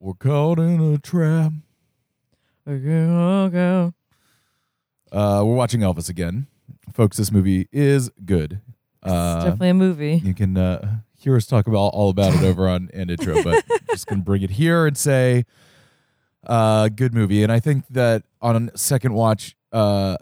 We're caught in a trap. Okay, okay. Uh, we're watching Elvis again, folks. This movie is good. It's Uh, definitely a movie. you can uh, hear us talk about all about it over on and intro, but just gonna bring it here and say, uh, good movie. And I think that on a second watch, uh,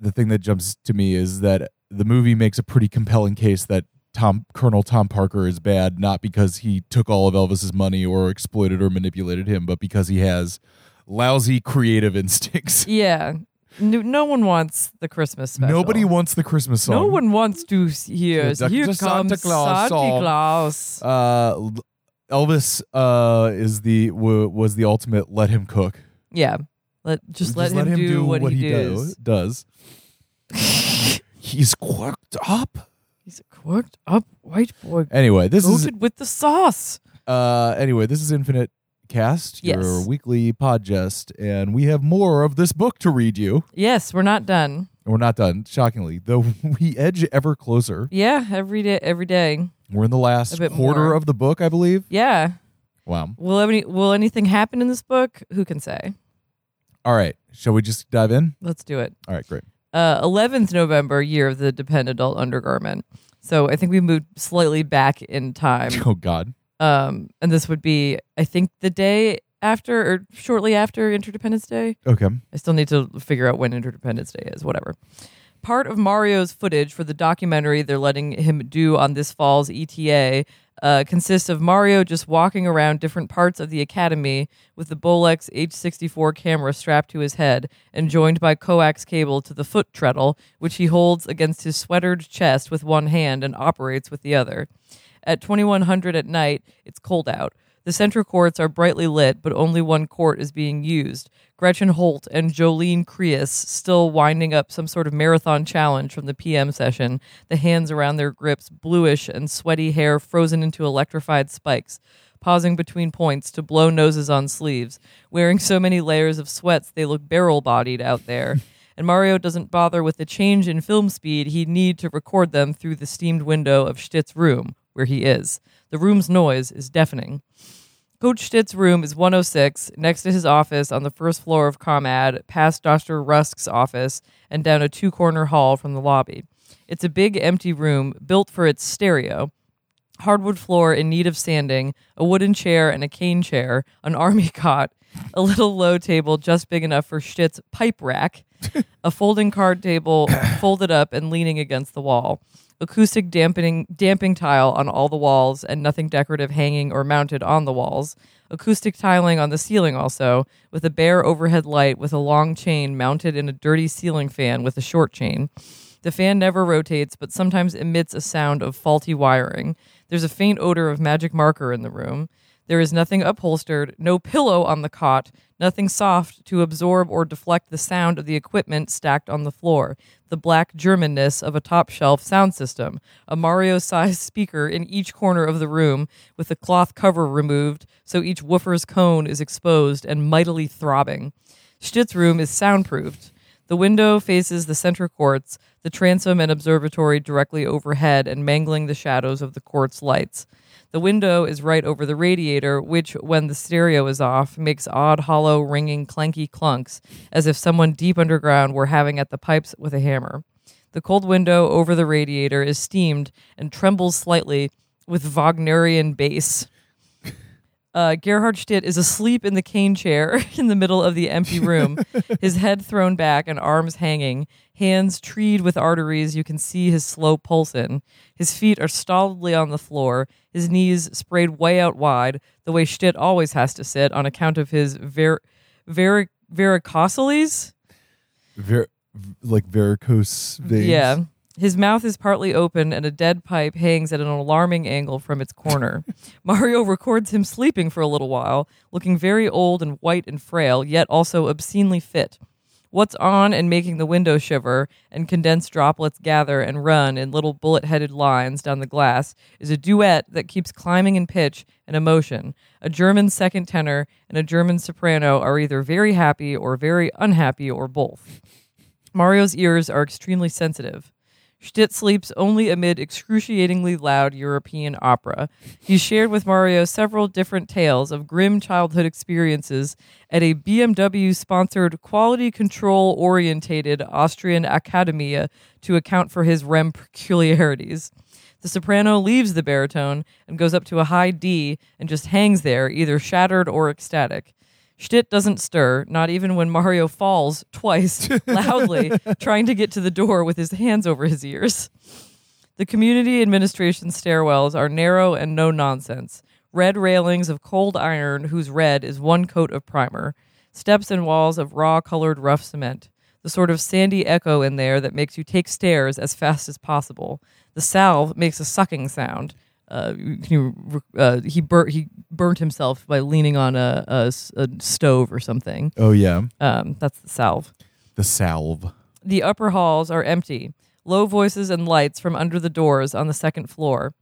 the thing that jumps to me is that the movie makes a pretty compelling case that Tom Colonel Tom Parker is bad, not because he took all of Elvis's money or exploited or manipulated him, but because he has lousy creative instincts. Yeah. No, no one wants the Christmas special. Nobody wants the Christmas song. No one wants to hear. Here comes Santa Claus Santa. Claus. uh Elvis uh is the w- was the ultimate let him cook. Yeah. Let just, let, him do, what, he, does. does. He's quirked up. He's a quirked up white boy Anyway, this is coated with the sauce. uh anyway, this is Infinite Cast, your Yes. weekly podgest, and we have more of this book to read you. Yes, we're not done. And we're not done, shockingly, though we edge ever closer. Yeah, every day. Every day. We're in the last A bit quarter more. of the book, I believe. Yeah. Wow. Will any Will anything happen in this book? Who can say? All right. Shall we just dive in? Let's do it. All right, great. Uh, 11th November, year of the dependent adult undergarment. So I think we moved slightly back in time. Oh God. Um, and this would be, I think, the day after or shortly after Interdependence Day. Okay. I still need to figure out when Interdependence Day is, whatever. Part of Mario's footage for the documentary they're letting him do on this fall's ETA uh, consists of Mario just walking around different parts of the academy with the Bolex H64 camera strapped to his head and joined by coax cable to the foot treadle, which he holds against his sweatered chest with one hand and operates with the other. At 2100 at night, it's cold out. The central courts are brightly lit, but only one court is being used. Gretchen Holt and Jolene Creus still winding up some sort of marathon challenge from the PM session, the hands around their grips bluish and sweaty hair frozen into electrified spikes, pausing between points to blow noses on sleeves, wearing so many layers of sweats they look barrel bodied out there. And Mario doesn't bother with the change in film speed he'd need to record them through the steamed window of Schtitt's room, where he is. The room's noise is deafening. Coach Schtitt's room is 106, next to his office on the first floor of ComAd, past Dr. Rusk's office, and down a two corner hall from the lobby. It's a big empty room built for its stereo. Hardwood floor in need of sanding, a wooden chair and a cane chair, an army cot, a little low table just big enough for Schtitt's pipe rack, a folding card table folded up and leaning against the wall, acoustic dampening damping tile on all the walls and nothing decorative hanging or mounted on the walls, acoustic tiling on the ceiling also, with a bare overhead light with a long chain mounted in a dirty ceiling fan with a short chain. The fan never rotates, but sometimes emits a sound of faulty wiring. There's a faint odor of magic marker in the room. There is nothing upholstered, no pillow on the cot, nothing soft to absorb or deflect the sound of the equipment stacked on the floor, the black Germanness of a top shelf sound system, a Mario sized speaker in each corner of the room with the cloth cover removed so each woofer's cone is exposed and mightily throbbing. Schtitt's room is soundproofed. The window faces the center courts, the transom and observatory directly overhead and mangling the shadows of the court's lights. The window is right over the radiator, which, when the stereo is off, makes odd, hollow, ringing, clanky clunks, as if someone deep underground were having at the pipes with a hammer. The cold window over the radiator is steamed and trembles slightly with Wagnerian bass. Uh, Gerhard Schtitt is asleep in the cane chair in the middle of the empty room, his head thrown back and arms hanging, hands treed with arteries you can see his slow pulse in. His feet are stolidly on the floor, his knees sprayed way out wide, the way Schtitt always has to sit on account of his ver- ver- varicoceles. Ver- like varicose veins. Yeah. His mouth is partly open and a dead pipe hangs at an alarming angle from its corner. Mario records him sleeping for a little while, looking very old and white and frail, yet also obscenely fit. What's on and making the window shiver and condensed droplets gather and run in little bullet headed lines down the glass is a duet that keeps climbing in pitch and emotion. A German second tenor and a German soprano are either very happy or very unhappy or both. Mario's ears are extremely sensitive. Schtitt sleeps only amid excruciatingly loud European opera. He's shared with Mario several different tales of grim childhood experiences at a BMW sponsored quality control orientated Austrian academia to account for his REM peculiarities. The soprano leaves the baritone and goes up to a high D and just hangs there, either shattered or ecstatic. Schtitt doesn't stir, not even when Mario falls twice loudly, trying to get to the door with his hands over his ears. The community administration stairwells are narrow and no nonsense. Red railings of cold iron, whose red is one coat of primer. Steps and walls of raw colored rough cement. The sort of sandy echo in there that makes you take stairs as fast as possible. The salve makes a sucking sound. Uh, you, uh, he burnt he burnt himself by leaning on a a stove or something. Oh yeah, Um, that's the salve. the salve. The upper halls are empty. Low voices and lights from under the doors on the second floor.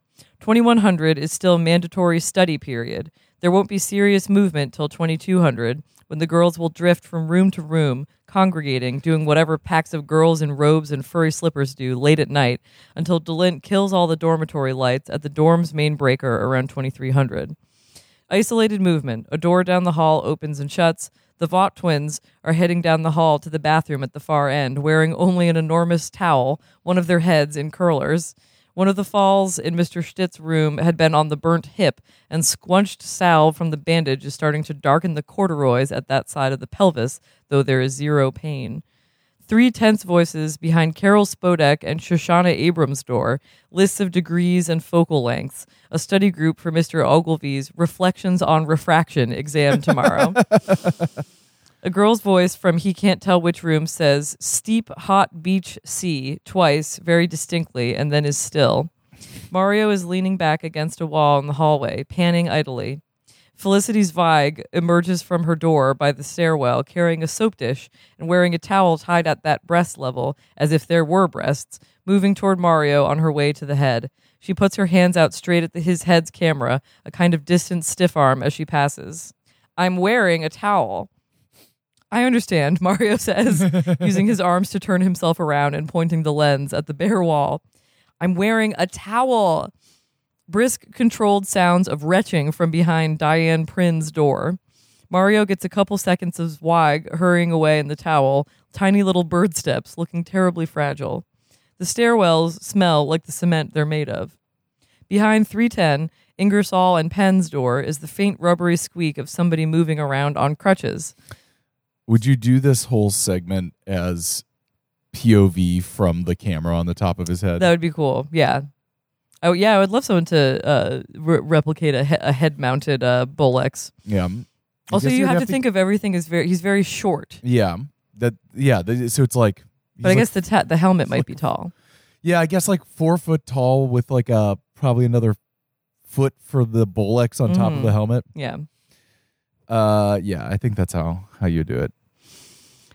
2100 is still mandatory study period. There won't be serious movement till 2200 when the girls will drift from room to room, congregating, doing whatever packs of girls in robes and furry slippers do late at night until Delint kills all the dormitory lights at the dorm's main breaker around 2300. Isolated movement. A door down the hall opens and shuts. The Vaught twins are heading down the hall to the bathroom at the far end, wearing only an enormous towel, one of their heads in curlers. One of the falls in Mr. Schtitt's room had been on the burnt hip, and squunched salve from the bandage is starting to darken the corduroys at that side of the pelvis, though there is zero pain. Three tense voices behind Carol Spodek and Shoshana Abrams' door, lists of degrees and focal lengths, a study group for Mr. Ogilvy's Reflections on Refraction exam tomorrow. a girl's voice from he can't tell which room says, Steep hot beach sea, twice, very distinctly, and then is still. Mario is leaning back against a wall in the hallway, panning idly. Felicity's Zweig emerges from her door by the stairwell carrying a soap dish and wearing a towel tied at that breast level, as if there were breasts, moving toward Mario on her way to the head. She puts her hands out straight at the, his head's camera, a kind of distant stiff arm as she passes. I'm wearing a towel. I understand, Mario says, using his arms to turn himself around and pointing the lens at the bare wall. I'm wearing a towel. Brisk, controlled sounds of retching from behind Diane Prin's door. Mario gets a couple seconds of Zweig hurrying away in the towel, tiny little bird steps looking terribly fragile. The stairwells smell like the cement they're made of. Behind 310, Ingersoll and Penn's door is the faint rubbery squeak of somebody moving around on crutches. Would you do this whole segment as POV from the camera on the top of his head? That would be cool. Yeah. Oh yeah, I would love someone to uh, re- replicate a, he- a head-mounted uh, Bolex. yeah. Also, you you'd have, to think of everything as very. He's very short, Yeah. That. Yeah. th- So it's like. but I he's guess the ta- the helmet might be tall. Yeah, I guess like four foot tall with like a probably another foot for the Bolex on top of Mhm. the helmet. Yeah. Uh, yeah, I think that's how how you do it.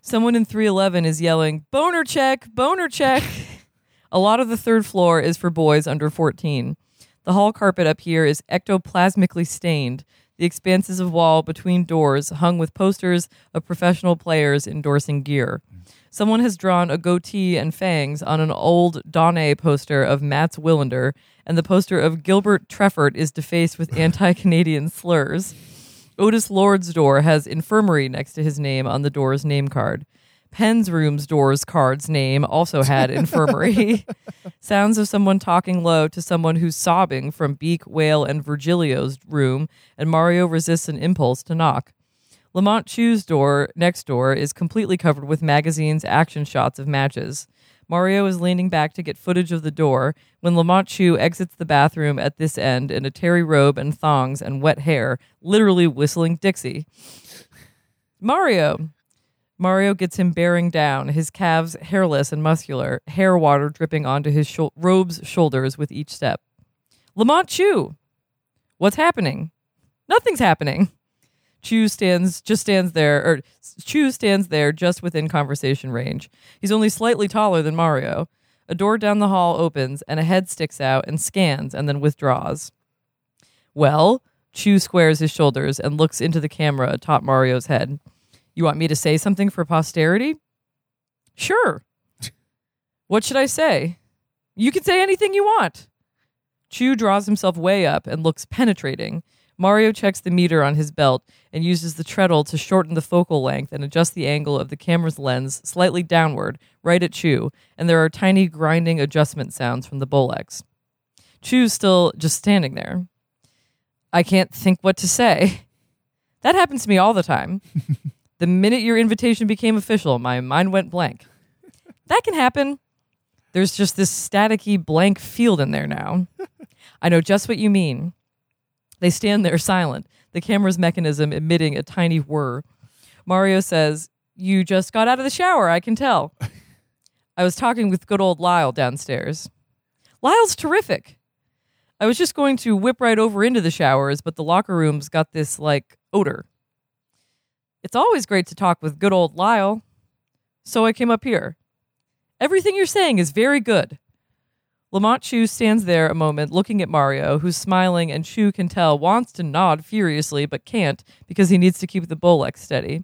Someone in 311 is yelling, "Boner check, boner check." a lot of the third floor is for boys under 14. The hall carpet up here is ectoplasmically stained. The expanses of wall between doors hung with posters of professional players endorsing gear. Someone has drawn a goatee and fangs on an old Donnay poster of Mats Wilander, and the poster of Gilbert Treffert is defaced with anti Canadian slurs. Otis Lord's door has infirmary next to his name on the door's name card. Penn's room's door's card's name also had infirmary. Sounds of someone talking low to someone who's sobbing from Beak, Whale, and Virgilio's room, and Mario resists an impulse to knock. Lamont Chu's door next door is completely covered with magazines, action shots of matches. Mario is leaning back to get footage of the door when Lamont Chu exits the bathroom at this end in a terry robe and thongs and wet hair, literally whistling Dixie. Mario. Mario gets him bearing down, his calves hairless and muscular, hair water dripping onto his robe's shoulders with each step. Lamont Chu. What's happening? Nothing's happening. Chu stands just stands there or Chu stands there just within conversation range. He's only slightly taller than Mario. A door down the hall opens and a head sticks out and scans and then withdraws. Well, Chu squares his shoulders and looks into the camera atop Mario's head. You want me to say something for posterity? Sure. what should I say? You can say anything you want. Chu draws himself way up and looks penetrating. Mario checks the meter on his belt and uses the treadle to shorten the focal length and adjust the angle of the camera's lens slightly downward, right at Chu, and there are tiny grinding adjustment sounds from the Bolex. Chu's still just standing there. I can't think what to say. That happens to me all the time. the minute your invitation became official, my mind went blank. That can happen. There's just this staticky blank field in there now. I know just what you mean. They stand there silent, the camera's mechanism emitting a tiny whir. Mario says, You just got out of the shower, I can tell. I was talking with good old Lyle downstairs. Lyle's terrific. I was just going to whip right over into the showers, but the locker room's got this like odor. It's always great to talk with good old Lyle. So I came up here. Everything you're saying is very good. Lamont Chu stands there a moment looking at Mario, who's smiling, and Chu can tell wants to nod furiously but can't because he needs to keep the Bolex steady.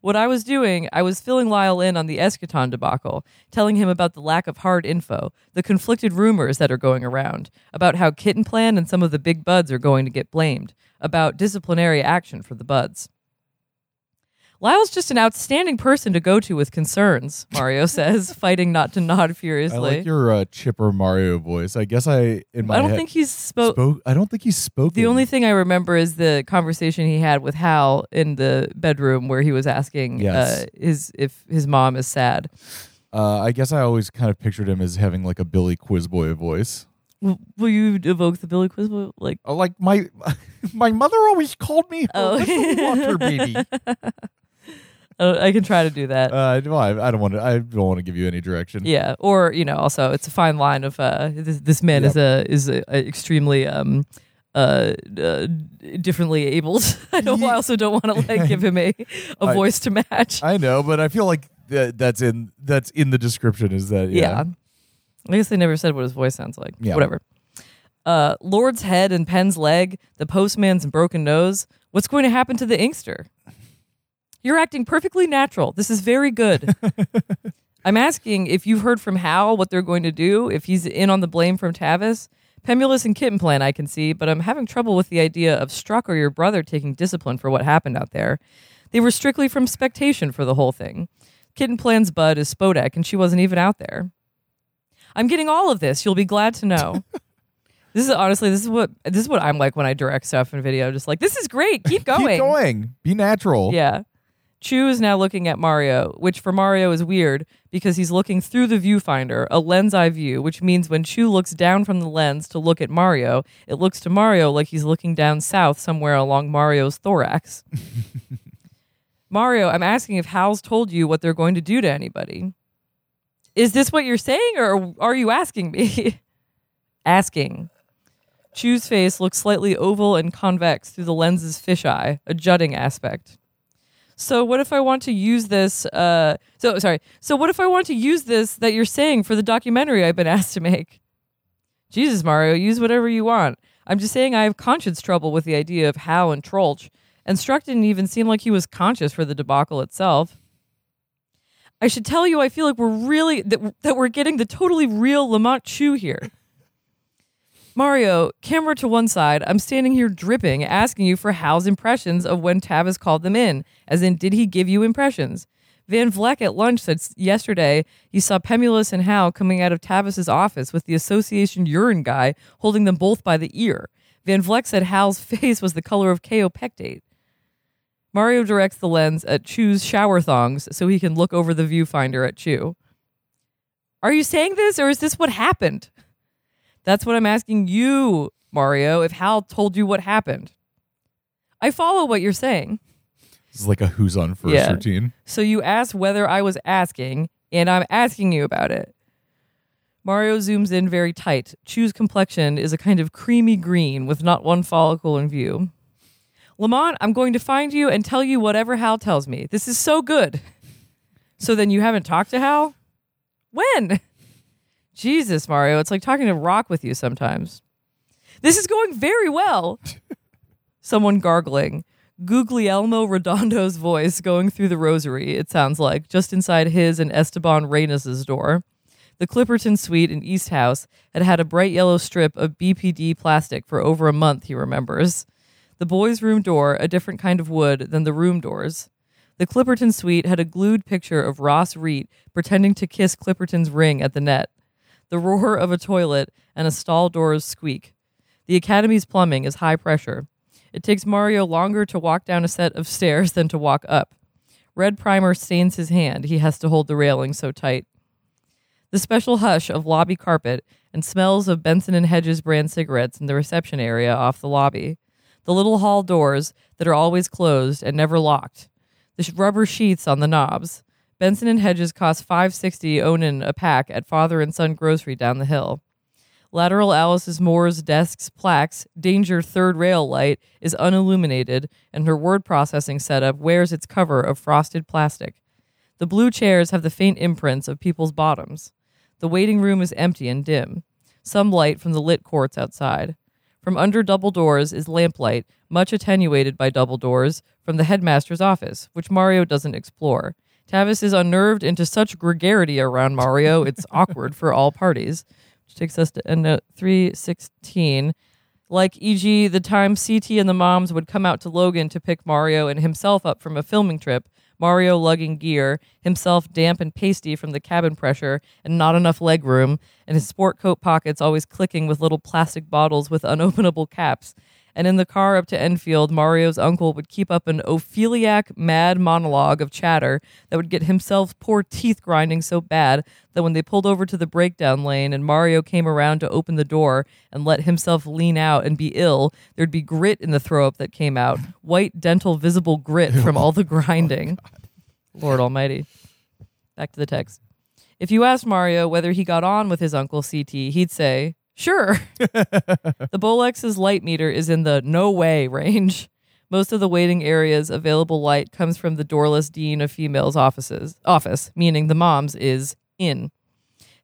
What I was doing, I was filling Lyle in on the Eschaton debacle, telling him about the lack of hard info, the conflicted rumors that are going around, about how Kittenplan and some of the big buds are going to get blamed, about disciplinary action for the buds. Lyle's just an outstanding person to go to with concerns, Mario says, fighting not to nod furiously. I like your uh, chipper Mario voice. I guess I in my I don't head think he's spoke. spoke. I don't think he spoke. The only thing I remember is the conversation he had with Hal in the bedroom where he was asking Yes. uh, his if his mom is sad. Uh, I guess I always kind of pictured him as having like a Billy Quizboy voice. Will you evoke the Billy Quizboy? Like, Oh, like my my mother always called me her Oh. water baby. uh, I can try to do that. Uh, well, I, I don't want to. I don't want to give you any direction. yeah, or you know, also it's a fine line of uh, this, this man is a is a, a extremely um uh, uh differently abled. I don't. I also don't want to like give him a a I- voice to match. I know, but I feel like that, that's in that's in the description. Is that Yeah. yeah? I guess they never said what his voice sounds like. Yeah. Whatever. Uh, Lord's head and Penn's leg, the postman's broken nose. What's going to happen to the inkster? You're acting perfectly natural. This is very good. I'm asking if you've heard from Hal what they're going to do, if he's in on the blame from Tavis. Pemulis and Kittenplan, I can see, but I'm having trouble with the idea of Struck or your brother taking discipline for what happened out there. They were strictly from spectation for the whole thing. Kittenplan's bud is Spodek, and she wasn't even out there. I'm getting all of this. You'll be glad to know. this is honestly, this is what this is what I'm like when I direct stuff in video. Just like this is great. Keep going. Keep going. Be natural. Yeah. Chu is now looking at Mario, which for Mario is weird because he's looking through the viewfinder, a lens eye view, which means when Chu looks down from the lens to look at Mario, it looks to Mario like he's looking down south somewhere along Mario's thorax. Mario, I'm asking if Hal's told you what they're going to do to anybody. Is this what you're saying, or are you asking me? asking. Chu's face looks slightly oval and convex through the lens's fisheye, a jutting aspect. So what if I want to use this? Uh, so sorry. So what if I want to use this that you're saying for the documentary I've been asked to make? Jesus, Mario, use whatever you want. I'm just saying I have conscience trouble with the idea of Hal and Troeltsch, and Struck didn't even seem like he was conscious for the debacle itself. I should tell you, I feel like we're really that, that we're getting the totally real Lamont Chu here. Mario, camera to one side. I'm standing here dripping, asking you for Hal's impressions of when Tavis called them in. As in, did he give you impressions? Van Vleck at lunch said yesterday he saw Pemulis and Hal coming out of Tavis's office with the association urine guy holding them both by the ear. Van Vleck said Hal's face was the color of kaopectate. Mario directs the lens at Chu's shower thongs so he can look over the viewfinder at Chu. Are you saying this or is this what happened? That's what I'm asking you, Mario, if Hal told you what happened. I follow what you're saying. This is like a who's on first Yeah. routine. So you asked whether I was asking, and I'm asking you about it. Mario zooms in very tight. Chu's complexion is a kind of creamy green with not one follicle in view. Lamont, I'm going to find you and tell you whatever Hal tells me. This is so good. So then you haven't talked to Hal? When? Jesus, Mario, it's like talking to rock with you sometimes. This is going very well. Someone gargling. Guglielmo Redondo's voice going through the rosary, it sounds like, just inside his and Esteban Reynes's door. The Clipperton suite in East House had had a bright yellow strip of BPD plastic for over a month, he remembers. The boys' room door, a different kind of wood than the room doors. The Clipperton suite had a glued picture of Ross Reet pretending to kiss Clipperton's ring at the net, the roar of a toilet, and a stall door's squeak. The Academy's plumbing is high pressure. It takes Mario longer to walk down a set of stairs than to walk up. Red primer stains his hand. He has to hold the railing so tight. The special hush of lobby carpet and smells of Benson and Hedges brand cigarettes in the reception area off the lobby. The little hall doors that are always closed and never locked. The rubber sheaths on the knobs. Benson and Hedges cost 560 Onan a pack at Father and Son Grocery down the hill. Lateral Alice's Moore's desk's plaques, danger third rail light, is unilluminated, and her word processing setup wears its cover of frosted plastic. The blue chairs have the faint imprints of people's bottoms. The waiting room is empty and dim. Some light from the lit courts outside. From under double doors is lamplight, much attenuated by double doors, from the headmaster's office, which Mario doesn't explore. Tavis is unnerved into such gregarity around Mario, it's awkward for all parties which takes us to end note 316. Like, e.g., the time CT and the moms would come out to Logan to pick Mario and himself up from a filming trip, Mario lugging gear, himself damp and pasty from the cabin pressure and not enough leg room, and his sport coat pockets always clicking with little plastic bottles with unopenable caps. And in the car up to Enfield, Mario's uncle would keep up an Opheliac mad monologue of chatter that would get himself poor teeth grinding so bad that when they pulled over to the breakdown lane and Mario came around to open the door and let himself lean out and be ill, there'd be grit in the throw up that came out white, dental, visible grit from all the oh, grinding. Lord Almighty. Back to the text. If you asked Mario whether he got on with his uncle CT, he'd say, Sure. the Bolex's light meter is in the no way range. Most of the waiting area's available light comes from the doorless dean of females' offices office, meaning the mom's is in.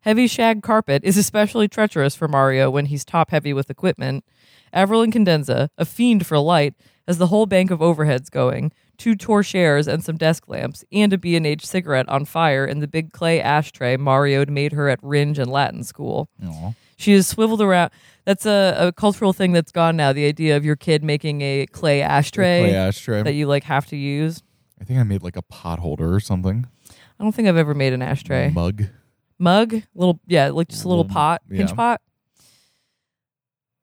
Heavy shag carpet is especially treacherous for Mario when he's top heavy with equipment. Avril Incandenza, a fiend for light, has the whole bank of overheads going, two torchieres and some desk lamps, and a B&H cigarette on fire in the big clay ashtray Mario'd made her at Rindge and Latin school. Aw. She is swiveled around. That's a, a cultural thing that's gone now. The idea of your kid making a clay ashtray Clay ashtray. that you like have to use. I think I made like a pot holder or something. I don't think I've ever made an ashtray. Mug. Mug, little yeah, like just a little Little- pot, pinch yeah. pot.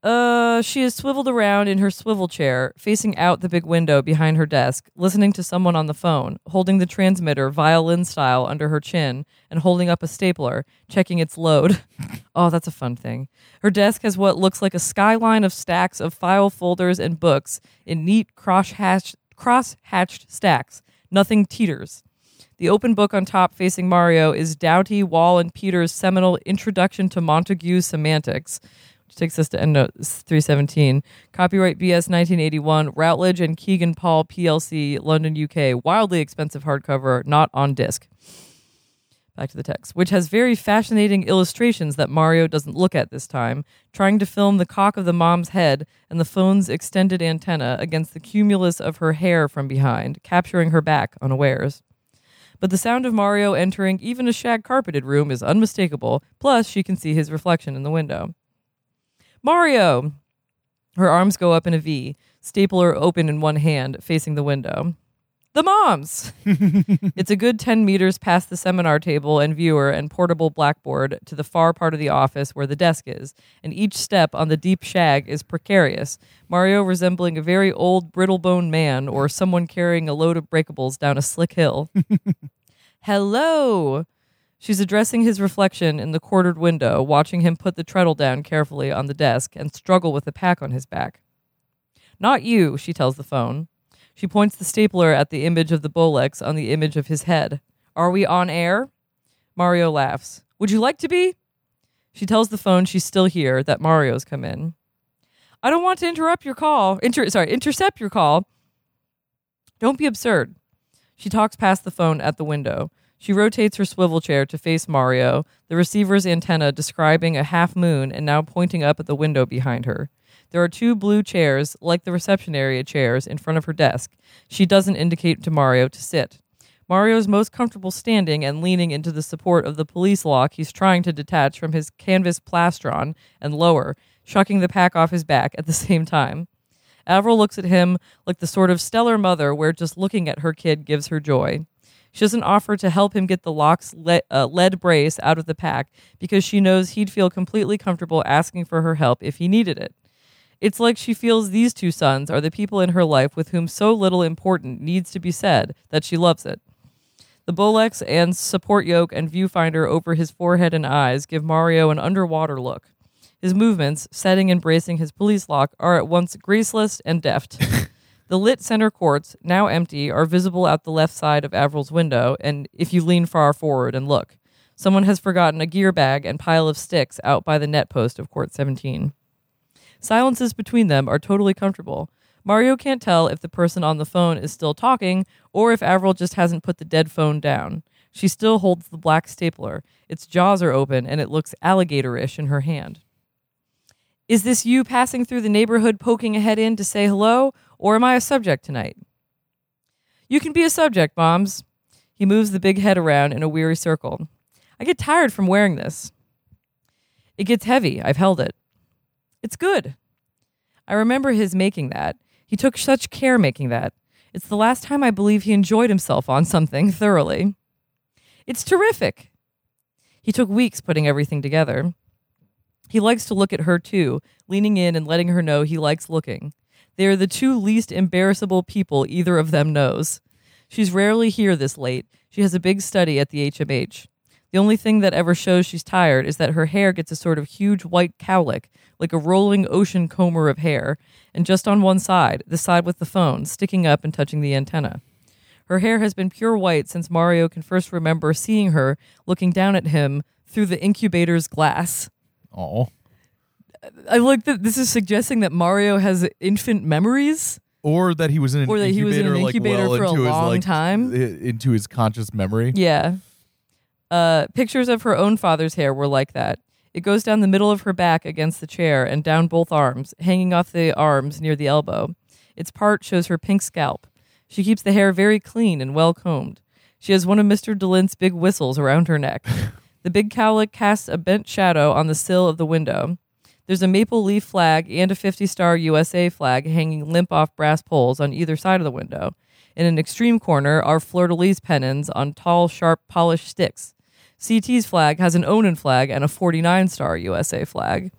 Uh, she is swiveled around in her swivel chair, facing out the big window behind her desk, listening to someone on the phone, holding the transmitter violin style under her chin, and holding up a stapler, checking its load. oh, that's a fun thing. Her desk has what looks like a skyline of stacks of file folders and books in neat cross-hatched, cross-hatched stacks. Nothing teeters. The open book on top facing Mario is Dowty, Wall, and Peters' seminal Introduction to Montague Semantics, which takes us to endnote 317. Copyright BS 1981, Routledge and Kegan Paul PLC, London, UK. Wildly expensive hardcover, not on disc. Back to the text, which has very fascinating illustrations that Mario doesn't look at this time, trying to film the cock of the mom's head and the phone's extended antenna against the cumulus of her hair from behind, capturing her back unawares. But the sound of Mario entering even a shag carpeted room is unmistakable, plus, she can see his reflection in the window. Mario! Her arms go up in a V, stapler open in one hand, facing the window. The moms! it's a good 10 meters past the seminar table and viewer and portable blackboard to the far part of the office where the desk is, and each step on the deep shag is precarious, Mario resembling a very old, brittle boned man or someone carrying a load of breakables down a slick hill. Hello! She's addressing his reflection in the quartered window, watching him put the treadle down carefully on the desk and struggle with the pack on his back. Not you, she tells the phone. She points the stapler at the image of the Bolex on the image of his head. Are we on air? Mario laughs. Would you like to be? She tells the phone she's still here, that Mario's come in. I don't want to interrupt your call. Inter- sorry, intercept your call. Don't be absurd. She talks past the phone at the window. She rotates her swivel chair to face Mario, the receiver's antenna describing a half moon and now pointing up at the window behind her. There are two blue chairs, like the reception area chairs, in front of her desk. She doesn't indicate to Mario to sit. Mario is most comfortable standing and leaning into the support of the police lock he's trying to detach from his canvas plastron and lower, shucking the pack off his back at the same time. Avril looks at him like the sort of stellar mother where just looking at her kid gives her joy. She doesn't offer to help him get the lock's le- uh, lead brace out of the pack because she knows he'd feel completely comfortable asking for her help if he needed it. It's like she feels these two sons are the people in her life with whom so little important needs to be said that she loves it. The Bolex and support yoke and viewfinder over his forehead and eyes give Mario an underwater look. His movements, setting and bracing his police lock, are at once graceless and deft. the lit center courts, now empty, are visible out the left side of Avril's window, and if you lean far forward and look, someone has forgotten a gear bag and pile of sticks out by the net post of Court 17. Silences between them are totally comfortable. Mario can't tell if the person on the phone is still talking or if Avril just hasn't put the dead phone down. She still holds the black stapler. Its jaws are open and it looks alligatorish in her hand. Is this you passing through the neighborhood poking a head in to say hello, or am I a subject tonight? You can be a subject, Moms. He moves the big head around in a weary circle. I get tired from wearing this. It gets heavy. I've held it. It's good. I remember his making that. He took such care making that. It's the last time I believe he enjoyed himself on something thoroughly. It's terrific. He took weeks putting everything together. He likes to look at her too, leaning in and letting her know he likes looking. They are the two least embarrassable people either of them knows. She's rarely here this late. She has a big study at the HMH. The only thing that ever shows she's tired is that her hair gets a sort of huge white cowlick, like a rolling ocean comber of hair, and just on one side, the side with the phone, sticking up and touching the antenna. Her hair has been pure white since Mario can first remember seeing her looking down at him through the incubator's glass. Oh. I like that this is suggesting that Mario has infant memories. Or that he was in an Or that he incubator, was in an like, incubator well for a into his, long like, time. into his conscious memory. Yeah. Uh, pictures of her own father's hair were like that. It goes down the middle of her back against the chair and down both arms, hanging off the arms near the elbow. Its part shows her pink scalp. She keeps the hair very clean and well combed. She has one of Mr. DeLint's big whistles around her neck. the big cowlick casts a bent shadow on the sill of the window. There's a maple leaf flag and a 50 star USA flag hanging limp off brass poles on either side of the window. In an extreme corner are fleur de lis pennons on tall, sharp, polished sticks. CT's flag has an Onan flag and a 49 star USA flag.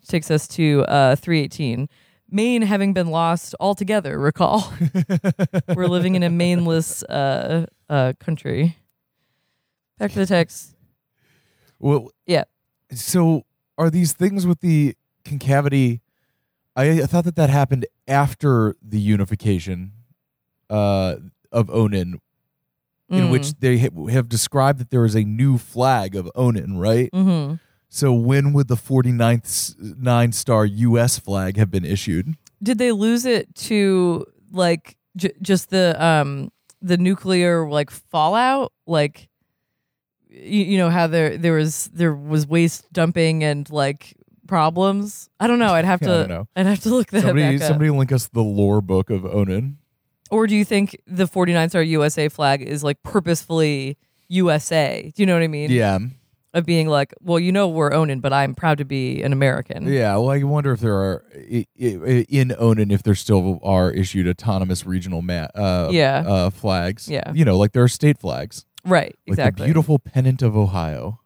Which takes us to uh, 318. Maine having been lost altogether, recall. We're living in a Maineless uh, uh, country. Back to the text. Well, Yeah. so are these things with the concavity? I, I thought that that happened after the unification uh, of Onan, in Mm. which they ha- have described that there is a new flag of Onan, right? Mm-hmm. So when would the 49th s- nine star U.S. flag have been issued? Did they lose it to like j- just the um the nuclear like fallout? Like you, you know how there there was there was waste dumping and like problems. I don't know. I'd have Yeah, to. I don't know. I'd have to look that Somebody, back up. somebody link us the lore book of Onan. Or do you think the 49 star USA flag is like purposefully USA? Do you know what I mean? Yeah, Of being like, well, you know, we're Onan, but I'm proud to be an American. yeah. Well, I wonder if there are i- i- in Onan if there still are issued autonomous regional ma- uh, Yeah. uh, flags. Yeah. you know, like there are state flags, Right. like Exactly. the beautiful pennant of Ohio.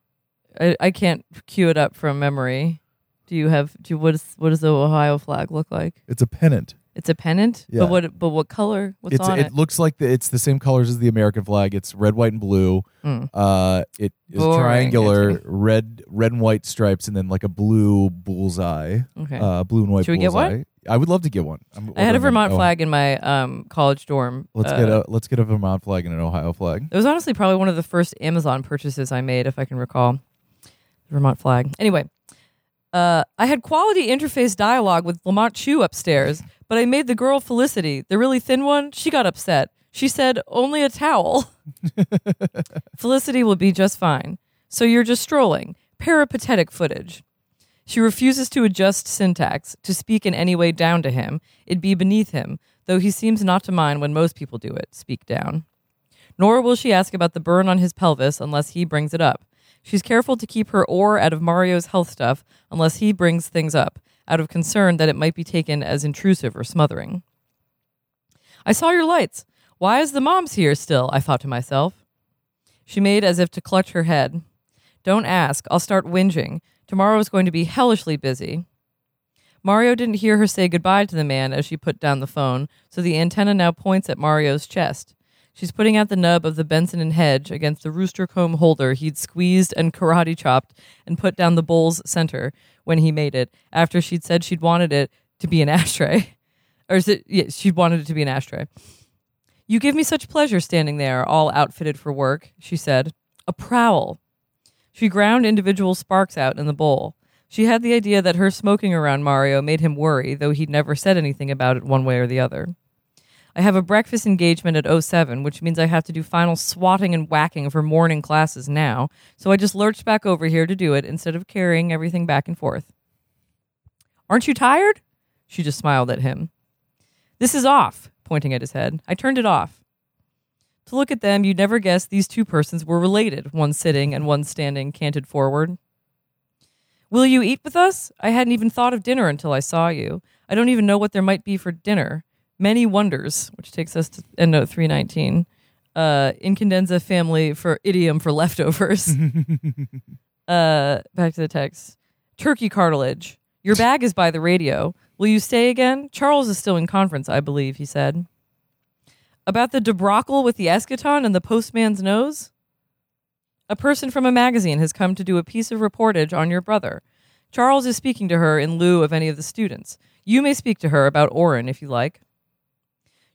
I, I can't cue it up from memory. Do you have? Do what is what does the Ohio flag look like? It's a pennant. It's a pennant. Yeah. But what? But what color? What's it's on it, it? looks like the, it's the same colors as the American flag. It's red, white, and blue. Mm. Uh, it is Boring. triangular, red, red and white stripes, and then like a blue bullseye. Okay. Uh, blue and white. Should we get one? bullseye. I would love to get one. I'm I had a Vermont Oh, flag in my um, college dorm. Let's Uh, get a let's get a Vermont flag and an Ohio flag. It was honestly probably one of the first Amazon purchases I made, if I can recall. Vermont flag. Anyway, uh, I had quality interface dialogue with Lamont Chu upstairs, but I made the girl Felicity, the really thin one, she got upset. She said, only a towel. Felicity will be just fine. So you're just strolling. Peripatetic footage. She refuses to adjust syntax, to speak in any way down to him. It'd be beneath him, though he seems not to mind when most people do it, speak down. Nor will she ask about the burn on his pelvis unless he brings it up. She's careful to keep her oar out of Mario's health stuff unless he brings things up, out of concern that it might be taken as intrusive or smothering. I saw your lights. Why is the mom's here still? I thought to myself. She made as if to clutch her head. Don't ask. I'll start whinging. Tomorrow is going to be hellishly busy. Mario didn't hear her say goodbye to the man as she put down the phone, so the antenna now points at Mario's chest. She's putting out the nub of the Benson and Hedge against the rooster comb holder he'd squeezed and karate chopped and put down the bowl's center when he made it, after she'd said she'd wanted it to be an ashtray. or is it, yeah, she'd wanted it to be an ashtray. You give me such pleasure standing there, all outfitted for work, she said. A prowl. She ground individual sparks out in the bowl. She had the idea that her smoking around Mario made him worry, though he'd never said anything about it one way or the other. I have a breakfast engagement at 07, which means I have to do final swatting and whacking for morning classes now, so I just lurched back over here to do it instead of carrying everything back and forth. Aren't you tired? She just smiled at him. This is off, pointing at his head. I turned it off. To look at them, you'd never guess these two persons were related, one sitting and one standing, canted forward. Will you eat with us? I hadn't even thought of dinner until I saw you. I don't even know what there might be for dinner. Many Wonders, which takes us to endnote 319. Uh, Incandenza family for idiom for leftovers. uh, back to the text. Turkey cartilage. Your bag is by the radio. Will you stay again? Charles is still in conference, I believe, he said. About the debacle with the eschaton and the postman's nose? A person from a magazine has come to do a piece of reportage on your brother. Charles is speaking to her in lieu of any of the students. You may speak to her about Orrin if you like.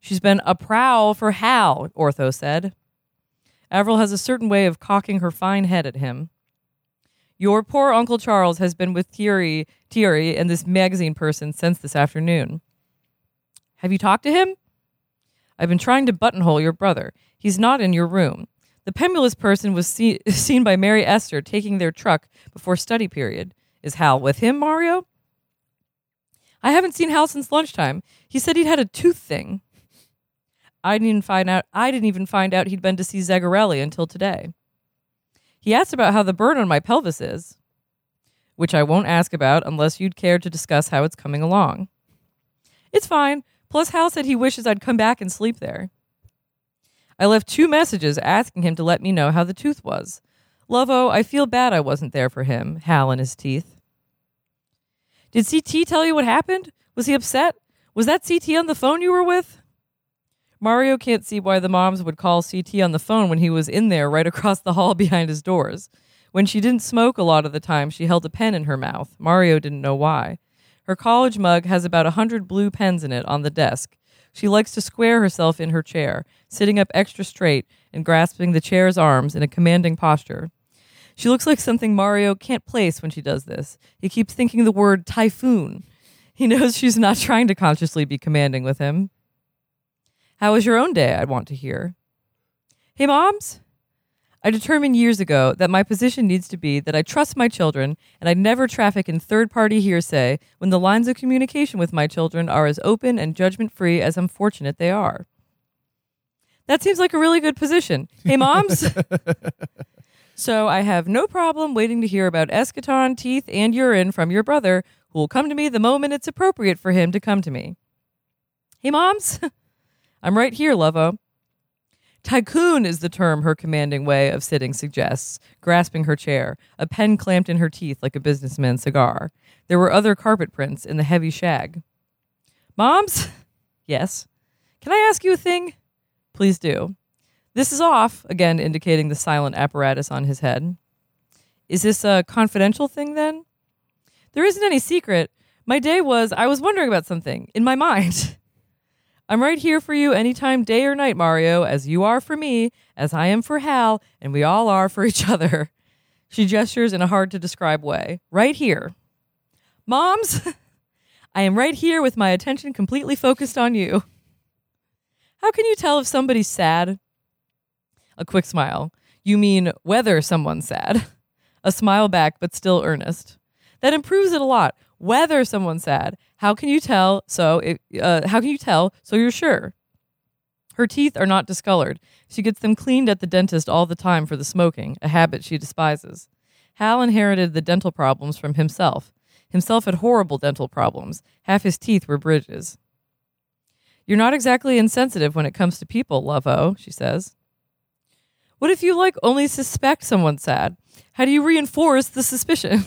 She's been a prowl for Hal, Ortho said. Avril has a certain way of cocking her fine head at him. Your poor Uncle Charles has been with Thierry, Thierry and this magazine person since this afternoon. Have you talked to him? I've been trying to buttonhole your brother. He's not in your room. The Pemulis person was see- seen by Mary Esther taking their truck before study period. Is Hal with him, Mario? I haven't seen Hal since lunchtime. He said he'd had a tooth thing. I didn't even find out I didn't even find out he'd been to see Zegarelli until today. He asked about how the burn on my pelvis is, which I won't ask about unless you'd care to discuss how it's coming along. It's fine. Plus Hal said he wishes I'd come back and sleep there. I left two messages asking him to let me know how the tooth was. Lovo, I feel bad I wasn't there for him, Hal and his teeth. Did CT tell you what happened? Was he upset? Was that CT on the phone you were with? Mario can't see why the moms would call CT on the phone when he was in there right across the hall behind his doors. When she didn't smoke a lot of the time, she held a pen in her mouth. Mario didn't know why. Her college mug has about a hundred blue pens in it on the desk. She likes to square herself in her chair, sitting up extra straight and grasping the chair's arms in a commanding posture. She looks like something Mario can't place when she does this. He keeps thinking the word typhoon. He knows she's not trying to consciously be commanding with him. How was your own day? I'd want to hear. Hey, moms? I determined years ago that my position needs to be that I trust my children and I never traffic in third party hearsay when the lines of communication with my children are as open and judgment free as I'm fortunate they are. That seems like a really good position. Hey, moms? so I have no problem waiting to hear about eschaton, teeth, and urine from your brother, who will come to me the moment it's appropriate for him to come to me. Hey, moms? I'm right here, Lovo. Tycoon is the term her commanding way of sitting suggests, grasping her chair, a pen clamped in her teeth like a businessman's cigar. There were other carpet prints in the heavy shag. Moms? Yes. Can I ask you a thing? Please do. This is off, again indicating the silent apparatus on his head. Is this a confidential thing then? There isn't any secret. My day was I was wondering about something in my mind. I'm right here for you anytime, day or night, Mario, as you are for me, as I am for Hal, and we all are for each other. She gestures in a hard to describe way. Right here. Moms, I am right here with my attention completely focused on you. How can you tell if somebody's sad? A quick smile. You mean whether someone's sad. A smile back, but still earnest. That improves it a lot whether someone's sad. How can you tell? So, it, uh, how can you tell? So you're sure. Her teeth are not discolored. She gets them cleaned at the dentist all the time for the smoking, a habit she despises. Hal inherited the dental problems from himself. Himself had horrible dental problems. Half his teeth were bridges. You're not exactly insensitive when it comes to people, Lovo, she says. What if you like only suspect someone's sad? How do you reinforce the suspicion?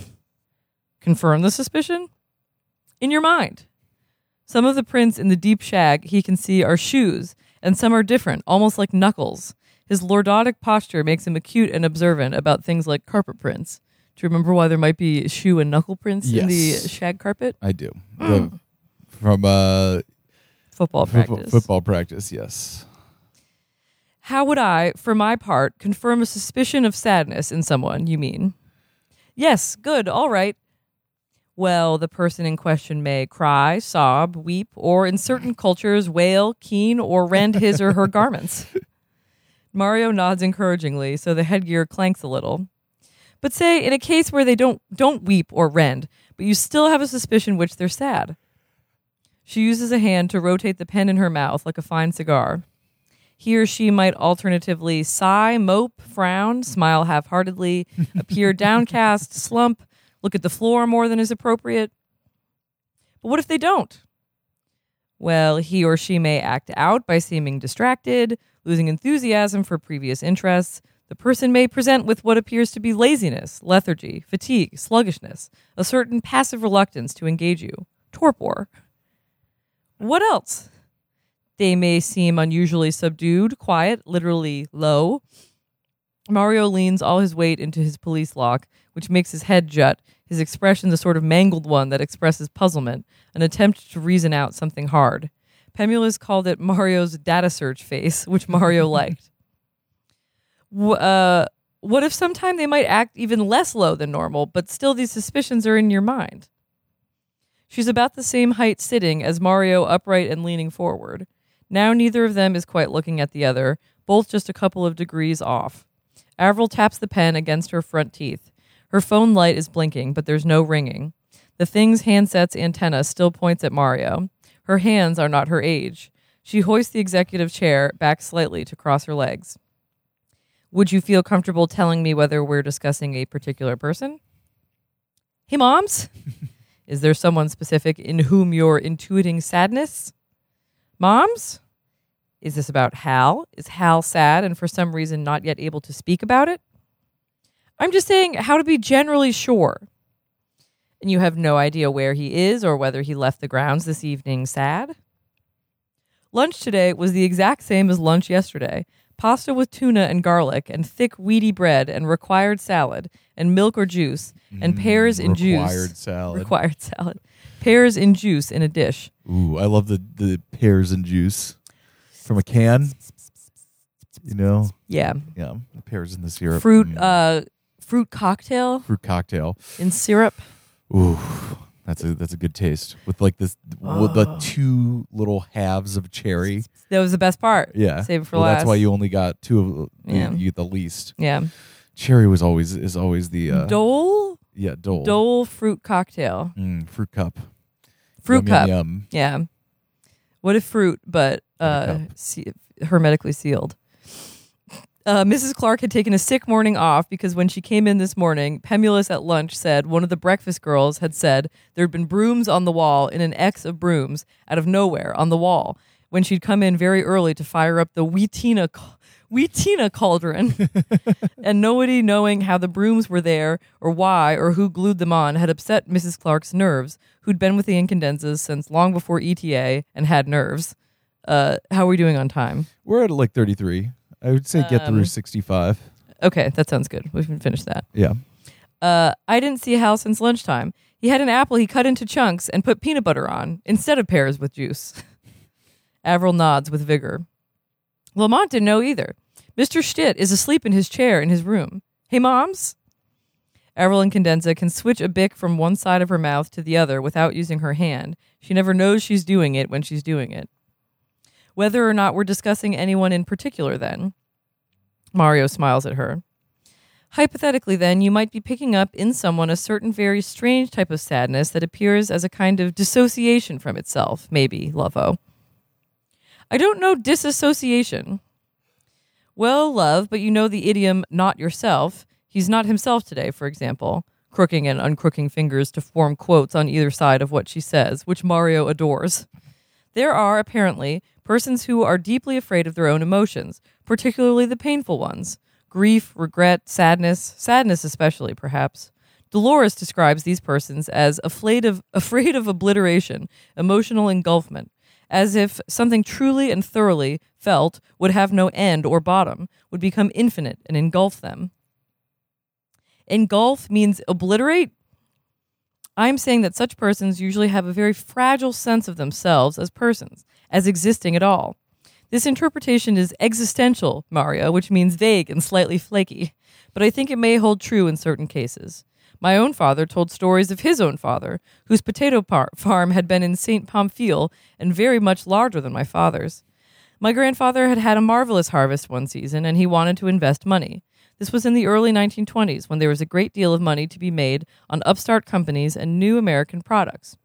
Confirm the suspicion? In your mind. Some of the prints in the deep shag he can see are shoes, and some are different, almost like knuckles. His lordotic posture makes him acute and observant about things like carpet prints. Do you remember why there might be shoe and knuckle prints in the Yes. shag carpet? I do. The- from uh, Football football, practice. football practice, yes. How would I, for my part, confirm a suspicion of sadness in someone, you mean? Yes, good, all right. Well, the person in question may cry, sob, weep, or in certain cultures wail, keen, or rend his or her garments. Mario nods encouragingly, so the headgear clanks a little. But say in a case where they don't don't weep or rend, but you still have a suspicion which they're sad. She uses a hand to rotate the pen in her mouth like a fine cigar. He or she might alternatively sigh, mope, frown, smile half heartedly, appear downcast, slump, look at the floor more than is appropriate. But what if they don't? Well, he or she may act out by seeming distracted, losing enthusiasm for previous interests. The person may present with what appears to be laziness, lethargy, fatigue, sluggishness, a certain passive reluctance to engage you, torpor. What else? They may seem unusually subdued, quiet, literally low. Mario leans all his weight into his police lock, which makes his head jut, his expression the sort of mangled one that expresses puzzlement, an attempt to reason out something hard. Pemulis called it Mario's data search face, which Mario liked. W- uh, what if sometime they might act even less low than normal, but still these suspicions are in your mind? She's about the same height sitting as Mario, upright and leaning forward. Now neither of them is quite looking at the other, both just a couple of degrees off. Avril taps the pen against her front teeth. Her phone light is blinking, but there's no ringing. The thing's handset's antenna still points at Mario. Her hands are not her age. She hoists the executive chair back slightly to cross her legs. Would you feel comfortable telling me whether we're discussing a particular person? Hey, moms. Is there someone specific in whom you're intuiting sadness? Moms? Is this about Hal? Is Hal sad and for some reason not yet able to speak about it? I'm just saying how to be generally sure. And you have no idea where he is or whether he left the grounds this evening sad? Lunch today was the exact same as lunch yesterday pasta with tuna and garlic, and thick, weedy bread, and required salad, and milk or juice, and pears in juice. Mm, Required salad. Required salad. Pears in juice in a dish. Ooh, I love the the pears and juice from a can. You know, Yeah. yeah, pears in the syrup. Fruit Mm. uh fruit cocktail fruit cocktail. in syrup. Ooh, that's a that's a good taste with like this with Oh. the two little halves of cherry. That was the best part. Yeah, Save it for well, last. That's why you only got two of Yeah. you get the least. Yeah. Cherry was always is always the uh, Dole yeah dole Dole fruit cocktail. Mm, fruit cup Fruit Yum, yum, cup. yum. Yeah. What if fruit, but uh, cup. se- hermetically sealed? Uh, Mrs. Clark had taken a sick morning off because when she came in this morning, Pemulis at lunch said one of the breakfast girls had said there had been brooms on the wall in an X of brooms out of nowhere on the wall when she'd come in very early to fire up the Wheatena, Wheatena cauldron. and nobody knowing how the brooms were there or why or who glued them on had upset Mrs. Clark's nerves, who'd been with the Incandenzas since long before ETA and had nerves. Uh, how are we doing on time? We're at like thirty three. I would say get through Um, sixty five. Okay, that sounds good. We can finish that. Yeah. Uh, I didn't see Hal since lunchtime. He had an apple he cut into chunks and put peanut butter on instead of pears with juice. Avril nods with vigor. Lamont didn't know either. Mr. Schtitt is asleep in his chair in his room. Hey, moms? Avril Incandenza can switch a bic from one side of her mouth to the other without using her hand. She never knows she's doing it when she's doing it. Whether or not we're discussing anyone in particular, then. Mario smiles at her. Hypothetically, then, you might be picking up in someone a certain very strange type of sadness that appears as a kind of dissociation from itself, maybe, Lovo. I don't know disassociation. Well, love, but you know the idiom not yourself. He's not himself today, for example, crooking and uncrooking fingers to form quotes on either side of what she says, which Mario adores. There are, apparently, persons who are deeply afraid of their own emotions, particularly the painful ones grief, regret, sadness, sadness especially, perhaps. Dolores describes these persons as afraid of, afraid of obliteration, emotional engulfment, as if something truly and thoroughly felt would have no end or bottom, would become infinite and engulf them. Engulf means obliterate. I'm saying that such persons usually have a very fragile sense of themselves as persons, as existing at all. This interpretation is existential, Mario, which means vague and slightly flaky, but I think it may hold true in certain cases. My own father told stories of his own father, whose potato par- farm had been in St. Pamphile and very much larger than my father's. My grandfather had had a marvelous harvest one season, and he wanted to invest money. This was in the early 1920s when there was a great deal of money to be made on upstart companies and new American products.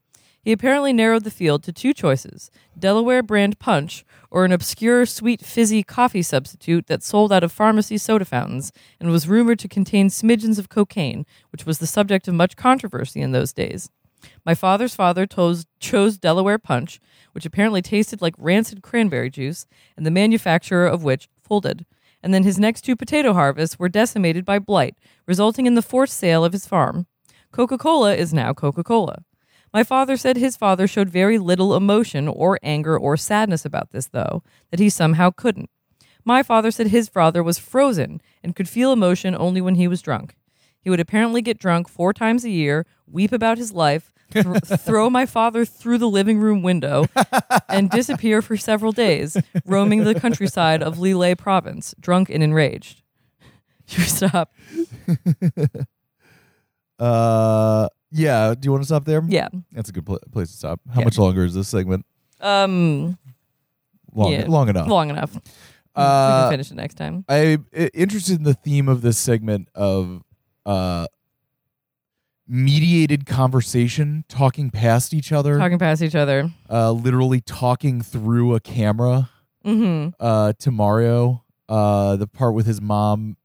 He apparently narrowed the field to two choices Delaware brand punch or an obscure sweet fizzy coffee substitute that sold out of pharmacy soda fountains and was rumored to contain smidgens of cocaine, which was the subject of much controversy in those days. My father's father chose, chose Delaware punch, which apparently tasted like rancid cranberry juice, and the manufacturer of which folded. And then his next two potato harvests were decimated by blight, resulting in the forced sale of his farm. Coca Cola is now Coca Cola. My father said his father showed very little emotion or anger or sadness about this, though, that he somehow couldn't. My father said his father was frozen and could feel emotion only when he was drunk. He would apparently get drunk four times a year, weep about his life, th- throw my father through the living room window, and disappear for several days, roaming the countryside of L'Islet province, drunk and enraged. You stop. Uh, yeah. Do you want to stop there? Yeah. That's a good pl- place to stop. How Yeah. much longer is this segment? Um. Long, Yeah. long enough. Long enough. we Uh, can finish it next time. I'm i- interested in the theme of this segment of uh, mediated conversation, talking past each other, Talking past each other. uh, literally talking through a camera Mm-hmm. uh, to Mario. Uh, the part with his mom,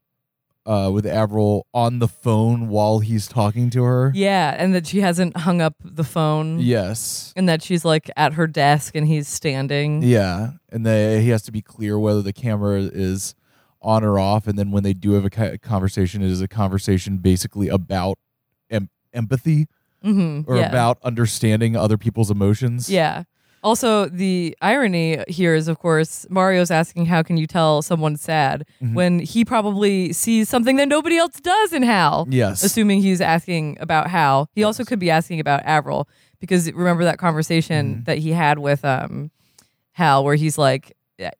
uh, with Avril on the phone while he's talking to her. Yeah, and that she hasn't hung up the phone. Yes. And that she's like at her desk and he's standing. Yeah, and they, he has to be clear whether the camera is on or off, and then when they do have a conversation, it is a conversation basically about em- empathy Mm-hmm. or yeah. about understanding other people's emotions. Yeah. Also, the irony here is, of course, Mario's asking, How can you tell someone's sad Mhm. when he probably sees something that nobody else does in Hal? Yes. Assuming he's asking about Hal. He also could be asking about Avril because remember that conversation Mhm. that he had with um, Hal where he's like,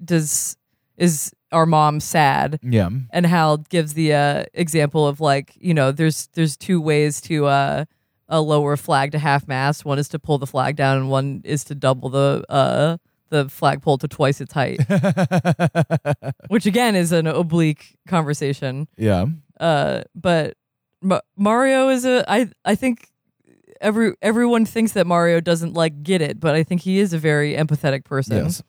Does is our mom sad? yeah. and Hal gives the uh, example of like you know there's there's two ways to uh, a lower flag to half mast. One is to pull the flag down, and one is to double the uh, the flagpole to twice its height. Which again is an oblique conversation. yeah. Uh, but Ma- Mario is a I I think every everyone thinks that Mario doesn't like get it, but I think he is a very empathetic person. Yes.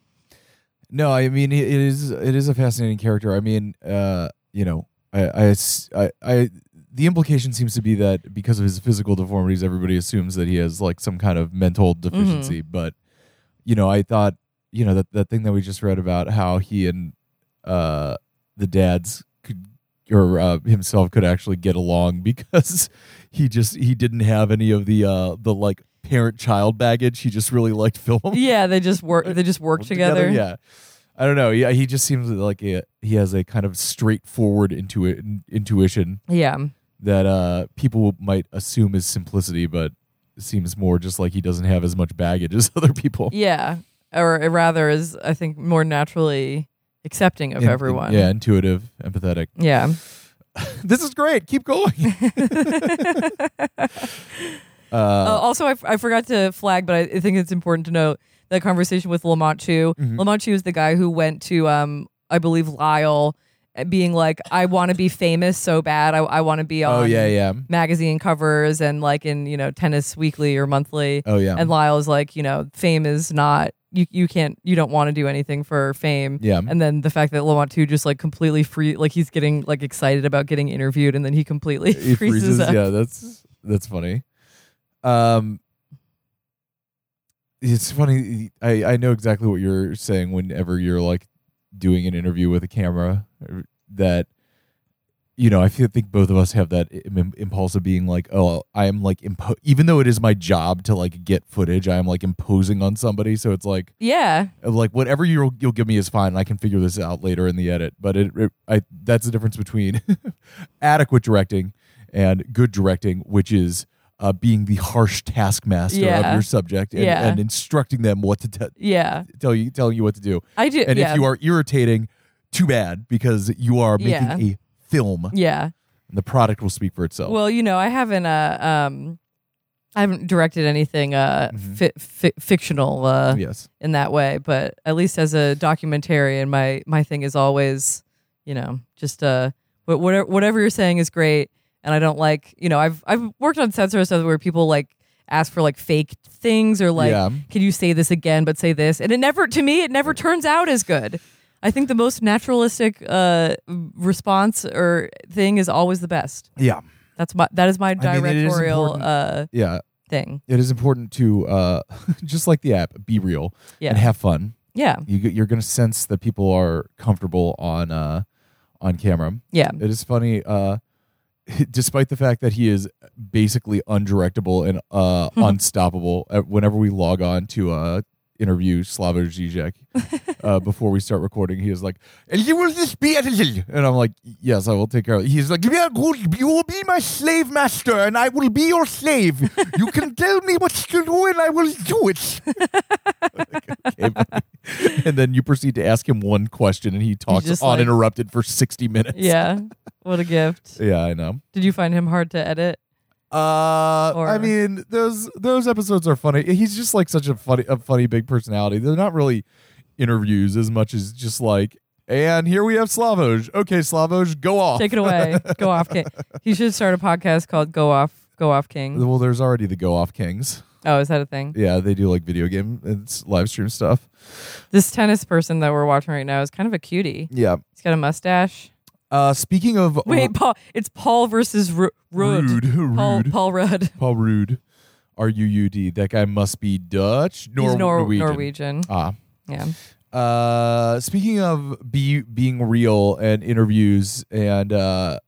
No, I mean it is it is a fascinating character. I mean, uh, you know, I, I I- I- the implication seems to be that because of his physical deformities, everybody assumes that he has like some kind of mental deficiency. But you know, I thought you know that that thing that we just read about how he and uh the dads could or uh, himself could actually get along because he just he didn't have any of the uh the like parent child baggage. He just really liked film. Yeah, they just work. They just work Work together. Yeah, I don't know. Yeah, he just seems like a, he has a kind of straightforward intuit intuition yeah. That uh people might assume is simplicity, but seems more just like he doesn't have as much baggage as other people. Yeah, or rather, is I think more naturally accepting of In- in- everyone. yeah, intuitive, empathetic. yeah. This is great. Keep going. Uh, uh, also, I, f- I forgot to flag, but I, I think it's important to note that conversation with Lamont Chu. Mhm. Lamont Chu is the guy who went to, um, I believe, Lyle, being like, "I want to be famous so bad. I, I want to be on oh yeah, yeah. magazine covers and like in you know Tennis Weekly or Monthly." Oh yeah. And Lyle is like, you know, fame is not you you can't you don't want to do anything for fame. Yeah. And then the fact that Lamont Chu just like completely free like he's getting like excited about getting interviewed and then he completely He freezes, freezes. up. Yeah, that's that's funny. Um, it's funny. I I know exactly what you're saying. Whenever you're like doing an interview with a camera, that you know, I feel think both of us have that impulse of being like, oh, I am like impo- even though it is my job to like get footage, I am like imposing on somebody. So it's like Yeah. like whatever you'll you'll give me is fine. and I can figure this out later in the edit. But it, it I that's the difference between adequate directing and good directing, which is uh, being the harsh taskmaster of your subject and, Yeah. and instructing them what to te- Yeah. tell you telling you what to do. I do And yeah. if you are irritating, too bad because you are making Yeah. a film. Yeah. And the product will speak for itself. Well, you know, I haven't uh um I haven't directed anything uh Mhm. fi- fi- fictional uh yes. in that way, but at least as a documentarian, my my thing is always, you know, just uh wh- whatever whatever you're saying is great, and I don't like, you know, I've I've worked on sets or stuff where people like ask for like fake things or like, Yeah. can you say this again, but say this, and it never to me it never turns out as good. I think the most naturalistic uh response or thing is always the best. Yeah. That's my that is my I mean, it is directorial important. uh Yeah. thing. It is important to uh just like the app, be real Yeah. and have fun. Yeah. you you're going to sense that people are comfortable on uh on camera. Yeah. It is funny uh despite the fact that he is basically undirectable and uh unstoppable uh, whenever we log on to uh interview Slavoj Žižek uh, before we start recording. He is like, "And you will just be at. And I'm like, "Yes, I will take care of it." He's like, "Yeah, good. You will be my slave master, and I will be your slave. You can tell me what to do, and I will do it." And then you proceed to ask him one question, and he talks just like- uninterrupted for 60 minutes. Yeah. What a gift. Yeah, I know. Did you find him hard to edit? Uh, Or- I mean, those those episodes are funny. He's just like such a funny, a funny big personality. They're not really interviews as much as just like, and here we have Slavoj. Okay, Slavoj, go off. Take it away. Go off King. He should start a podcast called Go Off Go Off King. Well, there's already the Go Off Kings. Oh, is that a thing? Yeah, they do like video game and live stream stuff. This tennis person that we're watching right now is kind of a cutie. Yeah. He's got a mustache. Uh, speaking of Wait, Paul. It's Paul versus Ru- Rudd. rude, rude, Paul Paul Rudd. Paul Rude, R U U D. That guy must be Dutch, Nor- He's Nor- Norwegian. Norwegian. Ah. Yeah. Uh, speaking of be being real and interviews and uh,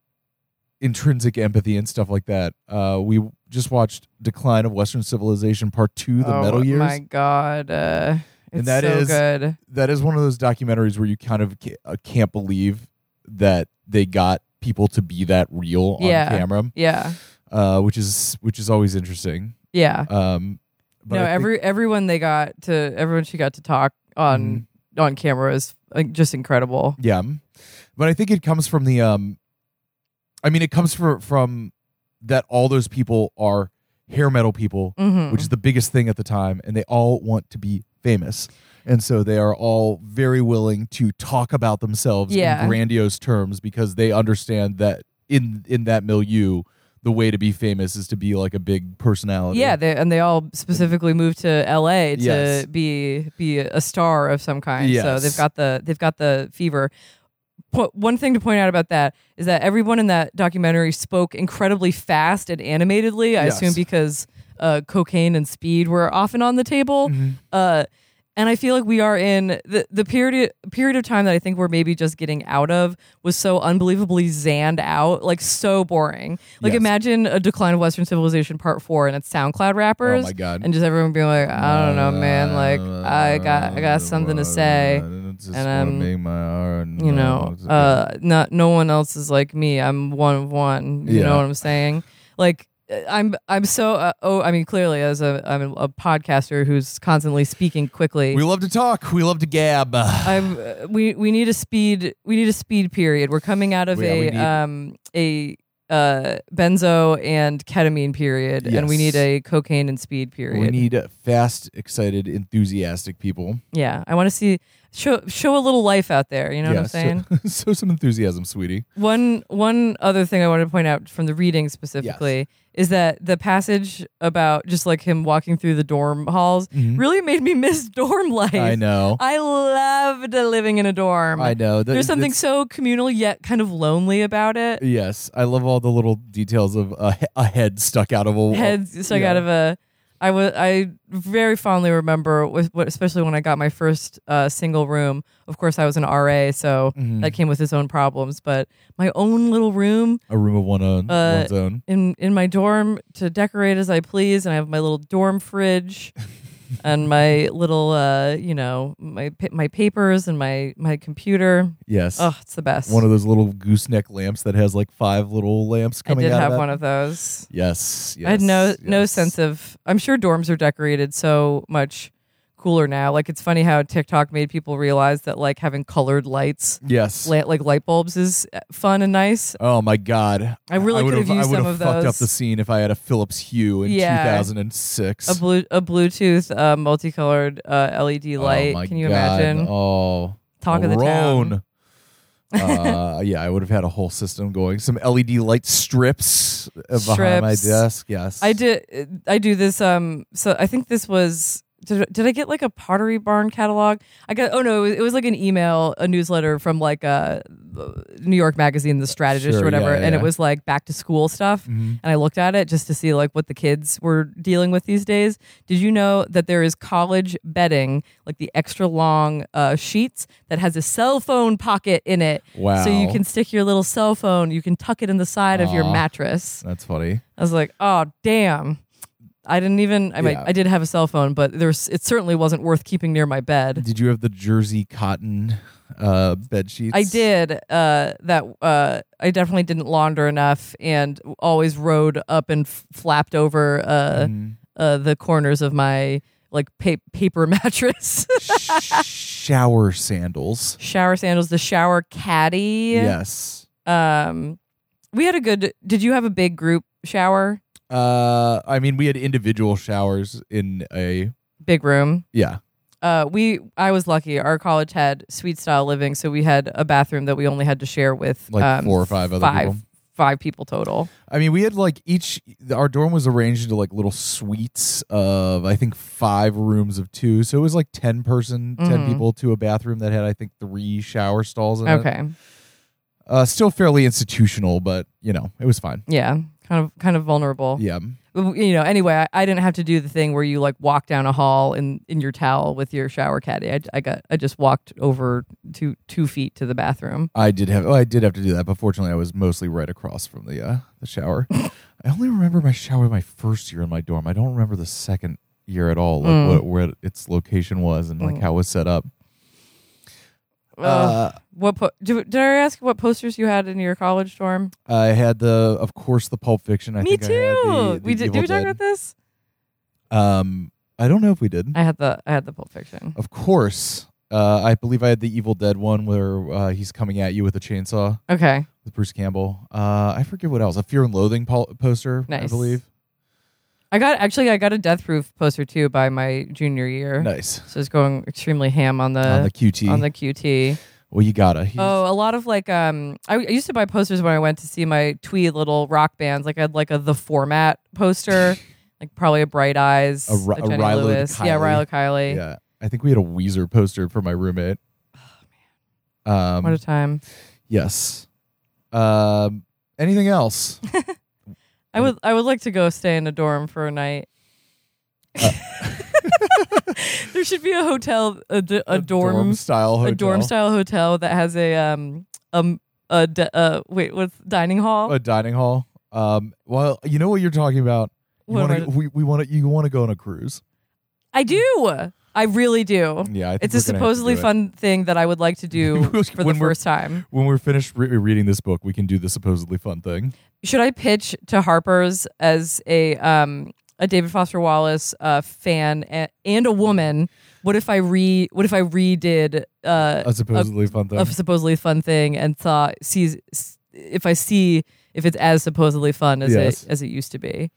intrinsic empathy and stuff like that, uh, we just watched Decline of Western Civilization Part Two: The oh Metal Years. Oh my god. Uh, it's that so is- good. That is one of those documentaries where you kind of uh, can't believe that they got people to be that real Yeah. on camera, Yeah. uh, which is which is always interesting. Yeah. Um, but no, I every everyone they got to everyone she got to talk on Mm-hmm. on camera is like, just incredible. Yeah. But I think it comes from the um I mean it comes from from that all those people are hair metal people, Mhm. which is the biggest thing at the time, and they all want to be famous. And so they are all very willing to talk about themselves Yeah. in grandiose terms because they understand that in in that milieu, the way to be famous is to be like a big personality. Yeah, they, and they all specifically moved to L.A. to Yes. be be a star of some kind. So they've got the they've got the fever. Po- one thing to point out about that is that everyone in that documentary spoke incredibly fast and animatedly. I Yes. assume because uh, cocaine and speed were often on the table. Mhm. Uh, and I feel like we are in the the period period of time that I think we're maybe just getting out of was so unbelievably zanned out, like so boring. Like Yes. imagine a decline of Western civilization part four, and it's SoundCloud rappers, Oh my god. and just everyone being like, I don't know, man. Like I got I got something to say, Just and I'm- make my art, you know. Uh, not no one else is like me. I'm one of one. You Yeah. know what I'm saying? Like. I'm I'm so uh, oh I mean clearly as a I'm a podcaster who's constantly speaking quickly we love to talk. We love to gab. I'm uh, we we need a speed we need a speed period. We're coming out of Yeah, a um a uh benzo and ketamine period and we need a cocaine and speed period. We need fast, excited, enthusiastic people. yeah, I want to see show show a little life out there, you know what I'm saying? So, so some enthusiasm, sweetie. one one other thing I wanted to point out from the reading specifically is that the passage about just like him walking through the dorm halls really made me miss dorm life. Mm-hmm. I know. I loved living in a dorm. I know. That- There's something it's- so communal yet kind of lonely about it. Yes, I love all the little details of a, he- a head stuck out of a Head stuck out of a. I was I very fondly remember, with, what, especially when I got my first uh, single room. Of course, I was an RA, so Mm-hmm. that came with its own problems. But my own little room a room of one own, Uh, one's own. in in my dorm to decorate as I please, and I have my little dorm fridge and my little uh, you know my my papers and my my computer. Yes. Oh, it's the best. one of those little gooseneck lamps that has like five little lamps I coming did out have of one of those. Yes, yes. I had no no sense of. I'm sure dorms are decorated so much cooler now. Like it's funny how TikTok made people realize that like having colored lights, Yes. la- like light bulbs, is uh, fun and nice. Oh my god! I really would could have used I would some have of fucked up the scene if I had a Philips Hue in Yeah. 2006. A blue a Bluetooth uh, multicolored uh, LED light. Oh Can you God. imagine? Oh, Talk of the town. uh, yeah, I would have had a whole system going. Some LED light strips uh, behind my desk. Yes, I did. I do this. Um. So I think this was. Did, did I get like a Pottery Barn catalog? I got. Oh no, it was, it was like an email, a newsletter from like a New York Magazine, The Strategist Sure, or whatever, yeah, and it was like back to school stuff. Mhm. And I looked at it just to see like what the kids were dealing with these days. Did you know that there is college bedding, like the extra long uh, sheets that has a cell phone pocket in it, Wow. so you can stick your little cell phone. You can tuck it in the side of your mattress. That's funny. I was like, oh damn. I didn't even. I mean, Yeah. I did have a cell phone, but there's. It certainly wasn't worth keeping near my bed. Did you have the jersey cotton uh, bed sheets? I did. Uh, that uh, I definitely didn't launder enough, and always rode up and f- flapped over uh, Mm. uh, the corners of my like pa- paper mattress. shower sandals. shower sandals, the shower caddy. Yes. Um, we had a good. Did you have a big group shower? Uh, I mean, we had individual showers in a Big room. yeah. uh, we I was lucky. Our college had suite style living, so we had a bathroom that we only had to share with Like um, four or five other five, people? Five people total. I mean, we had like each our dorm was arranged into like little suites of I think five rooms of two, so it was like ten person, ten Mhm. people to a bathroom that had I think three shower stalls in it. Okay, Uh, still fairly institutional, but you know it was fine. yeah, kind of kind of vulnerable. Yeah. You know. Anyway, I, I didn't have to do the thing where you like walk down a hall in in your towel with your shower caddy. I, I got I just walked over two two feet to the bathroom. I did have. Oh, I did have to do that, but fortunately, I was mostly right across from the uh, the shower. I only remember my shower my first year in my dorm. I don't remember the second year at all, like Mm. what, where its location was and like Mm. how it was set up. Uh, what po- did, did I ask what posters you had in your college dorm? I had the, of course, the Pulp Fiction. I Me think too. I had the, the we did. Evil Did we talk Dead. about this? Um, I don't know if we did. I had the I had the Pulp Fiction. Of course, uh, I believe I had the Evil Dead one where uh, he's coming at you with a chainsaw Okay. with Bruce Campbell. Uh, I forget what else. A Fear and Loathing pol- poster, I Nice. believe. I got actually I got a Death Proof poster too by my junior year. Nice So it's going extremely ham on the on the QT. on the QT. well, you gotta. He's- Oh, a lot of like um I, I used to buy posters when I went to see my twee little rock bands. Like I had like a the format poster, like probably a Bright Eyes, A Ri- a a Rilo Lewis. Yeah, Kiley. Rilo Kiley. Yeah, I think we had a Weezer poster for my roommate. Oh man, um, What a time. yes. Um, anything else? I would I would like to go stay in a dorm for a night. Uh. there should be a hotel, a, d- a dorm, style hotel. a dorm style hotel that has a um um a d- uh wait what's dining hall. a dining hall. Um, well, you know what you're talking about. You wanna, I- we we want to you want to go on a cruise. I do. I really do. Yeah, I think It's we're gonna have a to supposedly do it. fun thing that I would like to do for the When we're- first time. When we're finished re- reading this book, we can do the supposedly fun thing. Should I pitch to Harper's as a um a David Foster Wallace uh, fan and, and a woman? What if I re What if I redid uh, A supposedly fun thing. a supposedly fun thing and thought sees if I see if it's as supposedly fun as Yes. it as it used to be.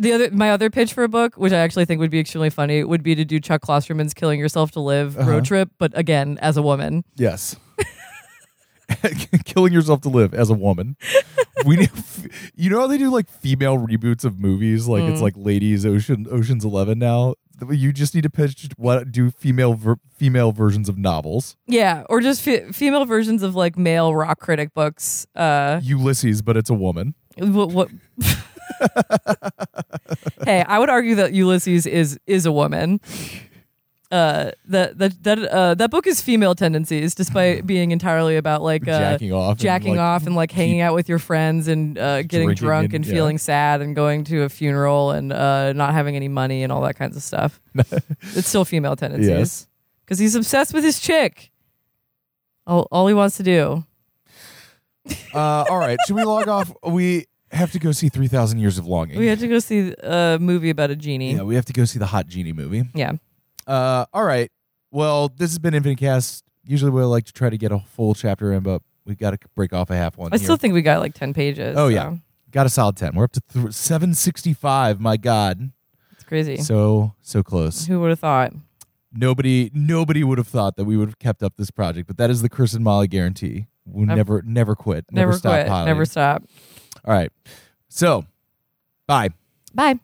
The other my other pitch for a book, which I actually think would be extremely funny, would be to do Chuck Klosterman's "Killing Yourself to Live" Uh-huh. road trip, but again as a woman. yes. Killing yourself to live as a woman. we need, you know how they do like female reboots of movies, like it's Mm. like Ladies Ocean Ocean's Eleven now. You just need to pitch what do female ver- female versions of novels. Yeah, or just fe- female versions of like male rock critic books. Uh, Ulysses, but it's a woman. what? what hey, I would argue that Ulysses is is a woman. Uh, that that that uh, that book is female tendencies, despite being entirely about like uh, jacking off, and, jacking like, off and like hanging out with your friends and uh, getting drunk and- and, yeah. feeling sad and going to a funeral and uh, not having any money and all that kinds of stuff. it's still female tendencies Yes. because he's obsessed with his chick. All, all he wants to do. Uh, all right, should we log off? We have to go see Three Thousand Years of Longing. We have to go see a movie about a genie. yeah, we have to go see the Hot Genie movie. Yeah. Uh, all right. Well, this has been Infinite Cast. Usually we like to try to get a full chapter in, but we got to break off a half one. I here. still think we got like 10 pages. Oh, so yeah. got a solid ten. We're up to th- seven sixty five. My God, It's crazy. so so close. Who would have thought? Nobody nobody would have thought that we would have kept up this project, but that is the Chris and Molly guarantee. We I've- never never quit. Never, Never, stop quit. Never stop. All right. So, bye. Bye.